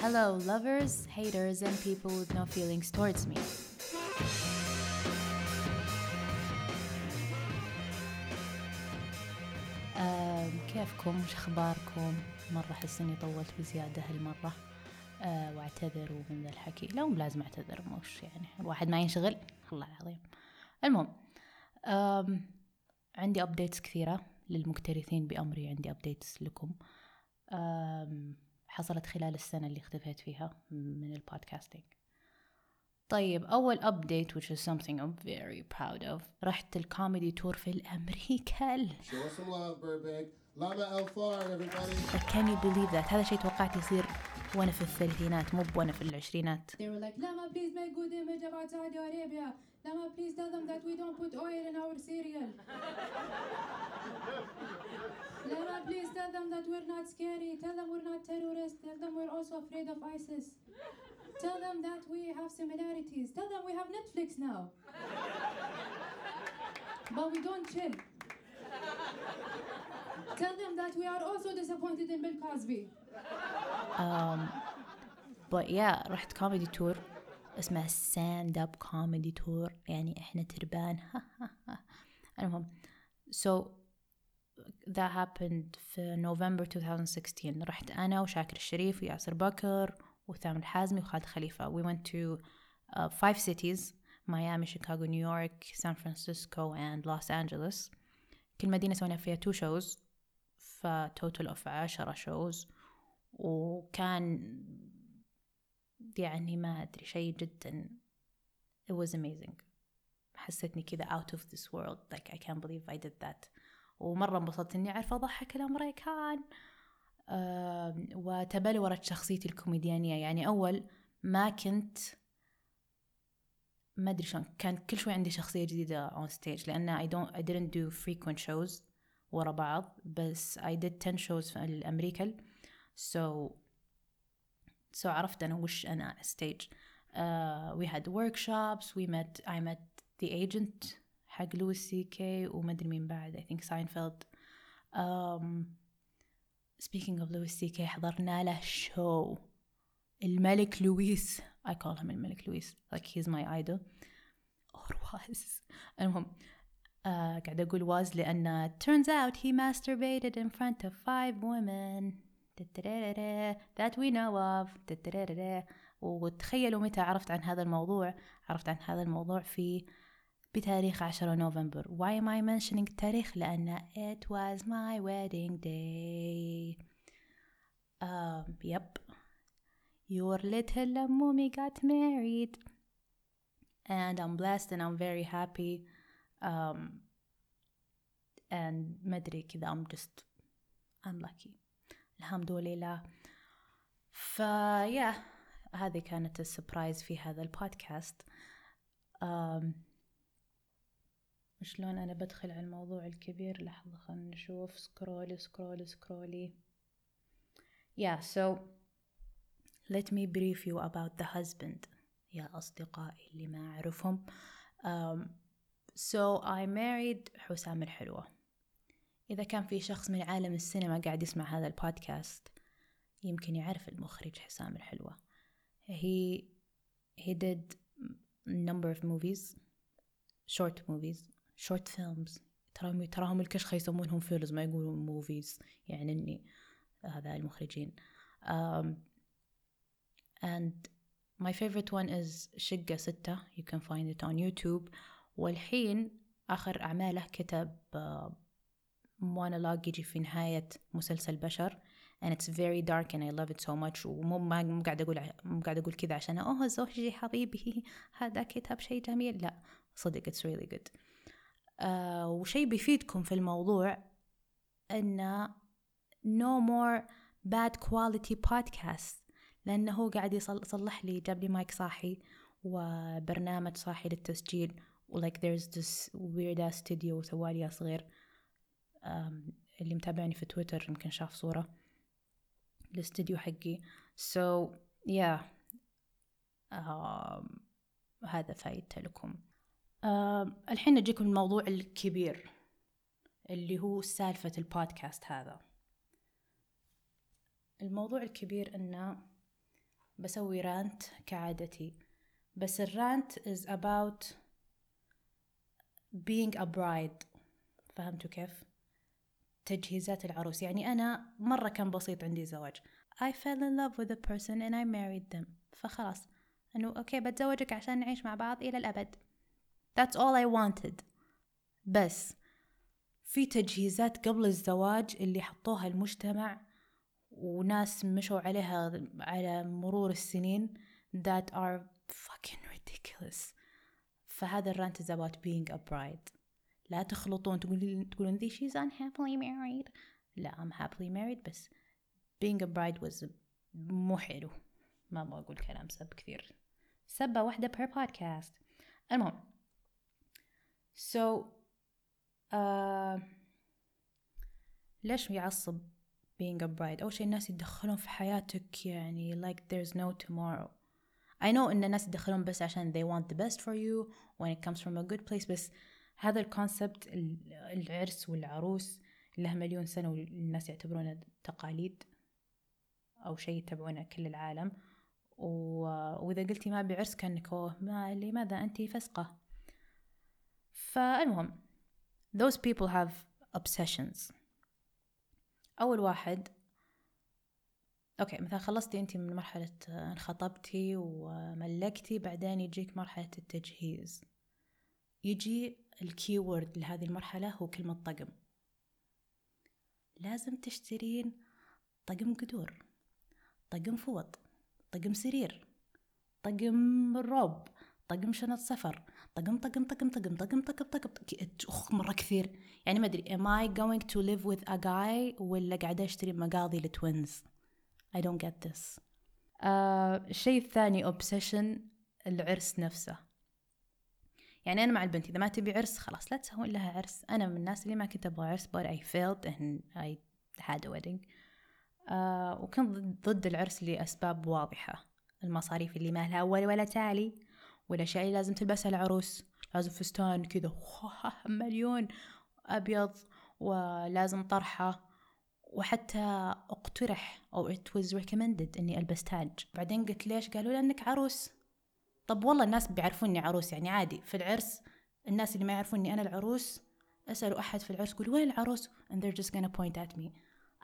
Hello, lovers, haters, and people with no feelings towards me. um، كيفكم؟ وش أخباركم؟ مرة أحس إني طولت بزيادة هالمرة. أه واعتذروا من ذا الحكي. لا مو لازم أعتذر مش يعني. الواحد ما ينشغل. الله العظيم. المهم um، عندي updates كثيرة للمكترثين بأمري. عندي updates لكم. آم، حصلت خلال السنة اللي اختفيت فيها من البودكاستينج طيب أول update which is something I'm very proud of رحت الكوميدي تور في الأمريكا Show us some love, Burbank. Lama El Far, everybody. But can you believe that هذا شيء توقعت يصير وأنا في الثلاثينات مو وأنا في العشرينات They were like, Lama, please make good image about Saudi Arabia. Lama, please tell them that we don't put oil in our cereal. Lama, please tell them that we're not scary. Tell them we're not terrorists. Tell them we're also afraid of ISIS. Tell them that we have similarities. Tell them we have Netflix now. but we don't chill. Tell them that we are also disappointed in Bill Cosby. um, but yeah رحت كوميدي تور اسمها ستاند اب كوميدي تور يعني احنا تربان المهم so that happened في نوفمبر 2016 رحت انا وشاكر الشريف وياسر بكر وثامر الحازمي وخالد خليفة we went to uh, five cities Miami, Chicago, New York, San Francisco and Los Angeles كل مدينة سوينا فيها two shows فتوتال اوف عشرة shows وكان يعني ما أدري شيء جدا it was amazing حسيتني كذا out of this world like I can't believe I did that ومرة انبسطت إني أعرف أضحك الأمريكان وتبلورت شخصيتي الكوميديانية. يعني أول ما كنت ما أدري شلون كان كل شوي عندي شخصية جديدة on stage لأن I don't I didn't do frequent shows ورا بعض بس I did 10 shows في الأمريكا. So so عرفت أنا وش on stage. uh, we had workshops we met I met the agent حق Louis C.K. وما أدري مين بعد I think Seinfeld speaking of Louis C.K. حضرنا له show. الملك Louis I call him الملك Louis like he's my idol. Or was. المهم آه قاعدة أقول was لأن turns out he masturbated in front of five women. that we know of. وتخيلوا متى عرفت عن هذا الموضوع؟ عرفت عن هذا الموضوع في بتاريخ 10 نوفمبر why am I mentioning التاريخ لأن it was my wedding day um, yep your little mommy got married and I'm blessed and I'm very happy um, and ما أدري كذا I'm just I'm lucky الحمد لله فيا هذه كانت السبرايز في هذا البودكاست um, شلون أنا بدخل على الموضوع الكبير؟ لحظة خلنا نشوف. scrolly scrolly scrolly yeah so let me brief you about the husband. يا أصدقائي اللي ما أعرفهم. Um, so I married حسام الحلوة. إذا كان في شخص من عالم السينما قاعد يسمع هذا البودكاست يمكن يعرف المخرج حسام الحلوة. He he did number of movies short movies. Short films. تراهم تراهم الكشخة يسمونهم films ما يقولون movies يعني إني هذا المخرجين. um, and my favorite one is شقة ستة. You can find it on YouTube. والحين آخر أعماله كتب مونولوج يجي في نهاية مسلسل بشر. And it's very dark and I love it so much. ومو ما مو قاعد أقول مو قاعد أقول كذا عشان أوه زوجي حبيبي هذا كتاب شيء جميل. لا صدق it's really good. آه وشيء بيفيدكم في الموضوع إنه no more bad quality podcast لأنه هو قاعد يصلح لي جاب لي مايك صاحي وبرنامج صاحي للتسجيل و like there's this weird ass studio سوالي صغير اللي متابعني في تويتر يمكن شاف صورة الاستديو حقي. So yeah um, هذا فايدته لكم. Um, الحين نجيكم الموضوع الكبير اللي هو سالفة البودكاست هذا. الموضوع الكبير إنه بسوي رانت كعادتي. بس الرانت is about being a bride. فهمتوا كيف؟ تجهيزات العروس. يعني أنا مرة كان بسيط عندي زواج. I fell in love with a person and I married them. فخلاص. أنه أوكي بتزوجك عشان نعيش مع بعض إلى الأبد. That's all I wanted. بس. في تجهيزات قبل الزواج اللي حطوها المجتمع وناس مشوا عليها على مرور السنين that are fucking ridiculous. فهذا الرانت is about being a bride. لا تخلطون. تقولون تقولون ذي she's unhappily married. لا I'm happily married بس being a bride was مو حلو. ما بقول كلام سب كثير. سبة واحدة per podcast. المهم so uh, ليش يعصب being a bride أول شيء الناس يتدخلون في حياتك يعني like there's no tomorrow. I know إن الناس يتدخلون بس عشان they want the best for you when it comes from a good place بس هذا الكونسبت العرس والعروس له مليون سنة والناس يعتبرونه تقاليد أو شيء يتبعونه كل العالم. و... وإذا قلتي ما بعرس كأنك أوه ما لماذا أنت فسقة. فالمهم those people have obsessions. أول واحد okay مثلا خلصتي أنت من مرحلة انخطبتي وملكتي بعدين يجيك مرحلة التجهيز. يجي ال keyword لهذه المرحلة هو كلمة طقم. لازم تشترين طقم قدور طقم فوط طقم سرير طقم روب. طقم شنط سفر طقم طقم طقم طقم طقم طقم طقم أخ مرة كثير. يعني ما أدري am I going to live with a guy ولا قاعدة أشتري مقاضي لتوينز؟ I don't get this. uh, الشيء الثاني obsession العرس نفسه. يعني أنا مع البنت إذا ما تبي عرس خلاص لا تسوون لها عرس. أنا من الناس اللي ما كنت أبغى عرس but I failed and I had a wedding. uh, وكنت ضد العرس لأسباب واضحة. المصاريف اللي ما لها أول ولا تالي. والأشياء اللي لازم تلبسها العروس لازم فستان كذا مليون أبيض ولازم طرحة وحتى اقترح أو it was recommended إني ألبس تاج. بعدين قلت ليش؟ قالوا لأنك عروس. طب والله الناس بيعرفوني عروس يعني عادي. في العرس الناس اللي ما يعرفوني أنا العروس أسألوا أحد في العرس يقول وين العروس؟ and they're just gonna point at me.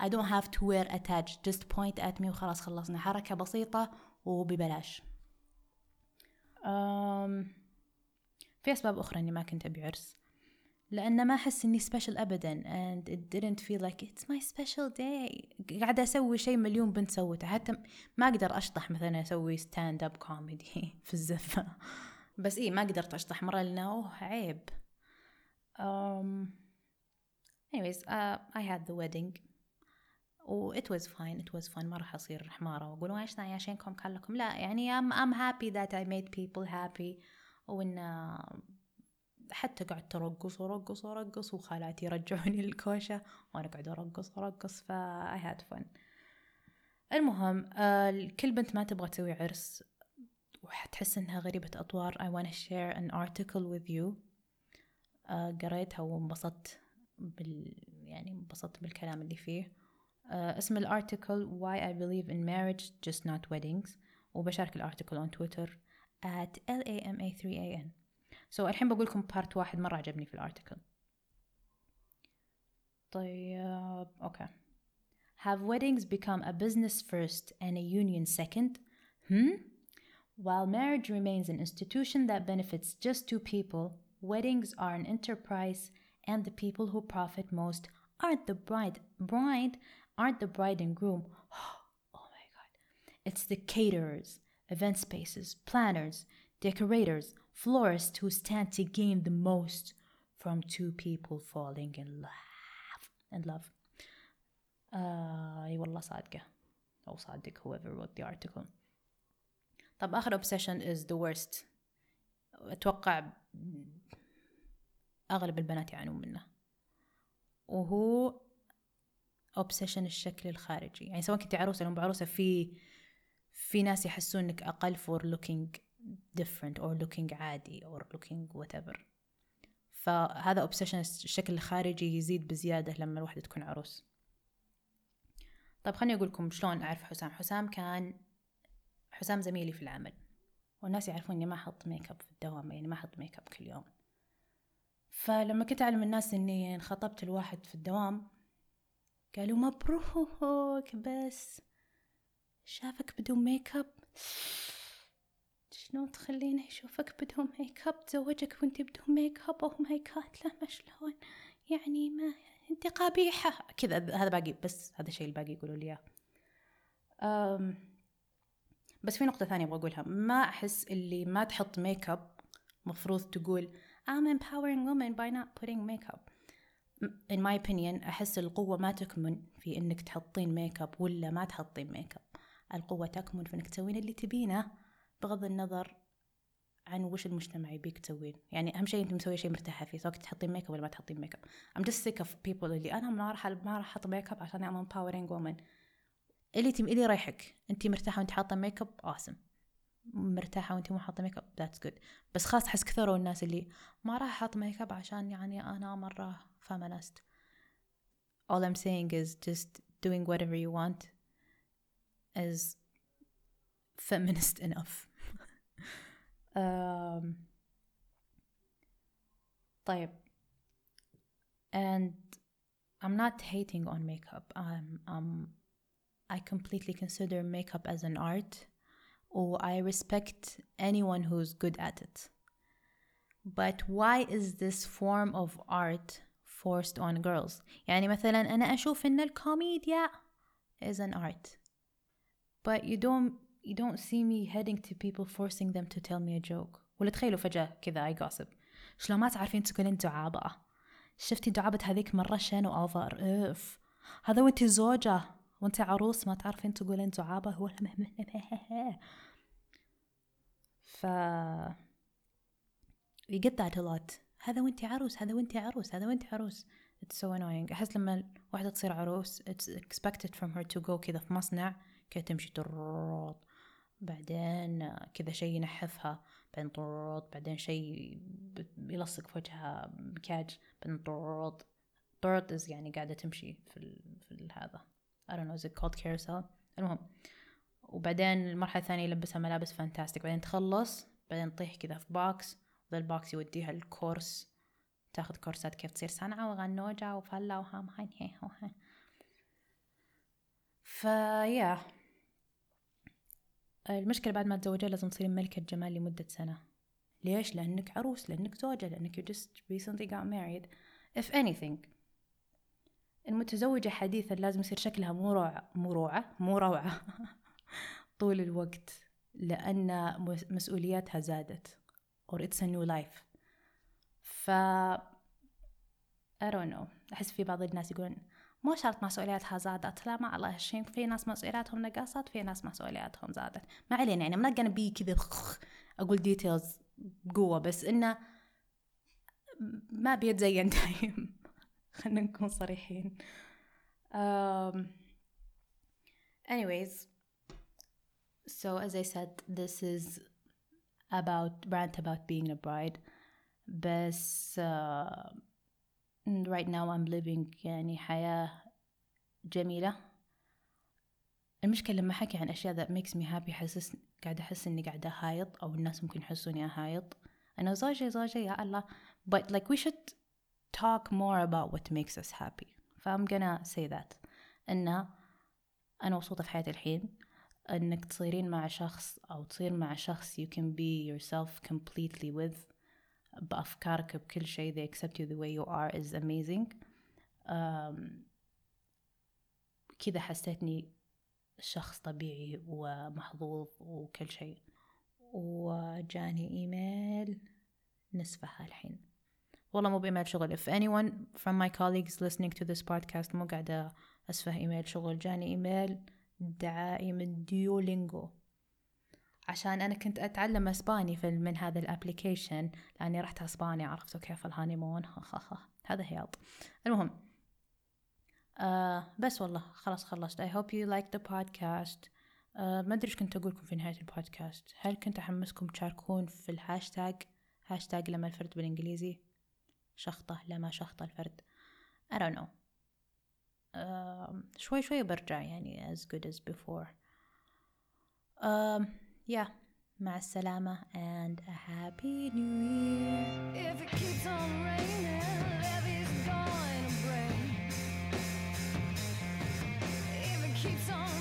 I don't have to wear a tag. Just point at me وخلاص خلصنا. حركة بسيطة وببلاش. في أسباب أخرى إني ما كنت أبي عرس لأن ما أحس إني special أبدا and it didn't feel like it's my special day. قاعدة أسوي شيء مليون بنت سوته حتى ما أقدر أشطح مثلا أسوي stand up comedy في الزفة. بس إيه ما قدرت أشطح مرة لأنه أوه عيب. um, anyways uh, I had the wedding. و it was fine it was fun ما راح أصير حمارة. وأقول وإيش عشانكم كان لكم لا يعني I'm, I'm happy that I made people happy. وإن حتى قعدت ترقص ورقص ورقص وخالاتي رجعوني للكوشة وأنا قاعدة أرقص ورقص ف I had fun. المهم كل بنت ما تبغى تسوي عرس وحتحس إنها غريبة أطوار. I wanna share an article with you. آه قريتها وانبسطت بال يعني انبسطت بالكلام اللي فيه. اسم الارتيكل Why I Believe in Marriage Just Not Weddings وبشارك الارتيكل on Twitter at LAMA3AN so الحين بقول لكم بارت واحد مرة عجبني في الارتيكل طيب اوكي Have weddings become a business first and a union second? Hmm? While marriage remains an institution that benefits just two people, weddings are an enterprise and the people who profit most aren't the bride bride aren't the bride and groom. Oh my god. It's the caterers, event spaces, planners, decorators, florists who stand to gain the most from two people falling in love. In love. آه اي والله صادقة أو صادق whoever wrote the article طب آخر obsession is the worst أتوقع أغلب البنات يعانون منه وهو obsession الشكل الخارجي. يعني سواء كنت عروسة أو بعروسة في في ناس يحسون إنك أقل for looking different or looking عادي or looking whatever. فهذا obsession الشكل الخارجي يزيد بزيادة لما الواحدة تكون عروس. طيب خليني أقول لكم شلون أعرف حسام. حسام كان حسام زميلي في العمل والناس يعرفون إني ما أحط ميك اب في الدوام يعني ما أحط ميك اب كل يوم. فلما كنت أعلم الناس إني انخطبت الواحد في الدوام قالوا مبروك بس. شافك بدون ميك اب شلون تخلينه يشوفك بدون ميك اب تزوجك وأنت بدون ميك اب oh my god لا ما شلون؟ يعني ما أنت قبيحة. كذا هذا باقي بس هذا الشيء الباقي يقولوا لي إياه. بس في نقطة ثانية أبغى أقولها. ما أحس اللي ما تحط ميك اب مفروض تقول I'm empowering women by not putting makeup. In my opinion أحس القوة ما تكمن في إنك تحطين ميك اب ولا ما تحطين اب القوة تكمن في إنك تسوين اللي تبينه بغض النظر عن وش المجتمع يبيك تسوين. يعني أهم شيء أنت مسوية شيء مرتاحة فيه سواء تحطين ميك اب ولا ما تحطين ميك اب I'm just sick of people اللي أنا ما راح ما راح أحط ميك اب عشان I'm empowering women. اللي تم اللي يريحك. أنت مرتاحة وأنت حاطة ميك اب awesome. مرتاحه وانت مو حاطه ميك اب ذاتس جود بس خلاص احس كثروا الناس اللي ما راح احط ميك اب عشان يعني انا مره feminist all I'm saying is just doing whatever you want is feminist enough um, طيب and I'm not hating on makeup I'm, I'm I completely consider makeup as an art or I respect anyone who's good at it. But why is this form of art forced on girls? يعني مثلا أنا أشوف إن الكوميديا is an art. But you don't you don't see me heading to people forcing them to tell me a joke. ولا تخيلوا فجأة كذا I gossip. شلون ما تعرفين تقولين دعابة؟ شفتي دعابة هذيك مرة شنو اوفر اف هذا وانت زوجة وانت عروس ما تعرفين تقولين دعابة ولا ف you get that a lot هذا وانت عروس هذا وانت عروس هذا وانت عروس. It's so annoying. أحس لما واحدة تصير عروس it's expected from her to go كذا في مصنع كذا تمشي تروط بعدين كذا شيء ينحفها بعدين شيء يلصق في وجهها مكياج يعني تمشي في ال... في I don't know is it called carousel المهم. وبعدين المرحلة الثانية يلبسها ملابس fantastic بعدين تخلص بعدين تطيح كذا في box وذا ال box يوديها الكورس. تاخذ كورسات كيف تصير صنعة وغنوجة وفلة وهام هاي هي وهاي فيا المشكلة بعد ما تزوجين لازم تصيرين ملكة جمال لمدة سنة. ليش؟ لأنك عروس لأنك زوجة لأنك you just recently got married. If anything. المتزوجة حديثا لازم يصير شكلها مو روعة مو روعة مو روعة طول الوقت لأن مس- مسؤولياتها زادت. Or it's a new life. ف I don't know. أحس في بعض الناس يقولون مو شرط مسؤولياتها زادت. لا ما الله هالشيء في ناس مسؤولياتهم نقصت في ناس مسؤولياتهم زادت. ما علينا يعني I'm not gonna be كذا أقول details بقوة بس إنه ما بيتزين دايم. خلينا نكون صريحين. Um, anyways so as I said this is about rant about being a bride. بس uh, right now I'm living يعني حياة جميلة. المشكلة لما حكي عن أشياء that makes me happy حسس قاعدة أحس إني قاعدة هايط أو الناس ممكن يحسوني هايط. أنا زوجي زوجي يا الله. But like we should talk more about what makes us happy. ف I'm gonna say that. إنه أنا مبسوطة في حياتي الحين. إنك تصيرين مع شخص أو تصير مع شخص you can be yourself completely with بأفكارك بكل شيء. They accept you the way you are is amazing. um, كذا حسيتني شخص طبيعي ومحظوظ وكل شيء. وجاني إيميل نسفها الحين. والله مو بإيميل شغل. If anyone from my colleagues listening to this podcast مو قاعدة أسفه إيميل شغل جاني إيميل دعائي من Duolingo عشان أنا كنت أتعلم أسباني في من هذا ال application لأني رحت أسبانيا عرفتوا كيف ال honeymoon. هذا هياط. المهم آه بس والله خلاص خلصت. I hope you like the podcast. آه ما أدري إيش كنت أقولكم في نهاية البودكاست. هل كنت أحمسكم تشاركون في الهاشتاج؟ هاشتاج لما الفرد بالإنجليزي؟ شخطة لما شخطة الفرد I don't know آه شوي شوي برجع يعني as good as before آه yeah مع السلامة and a happy new year If it keeps on raining, keeps on.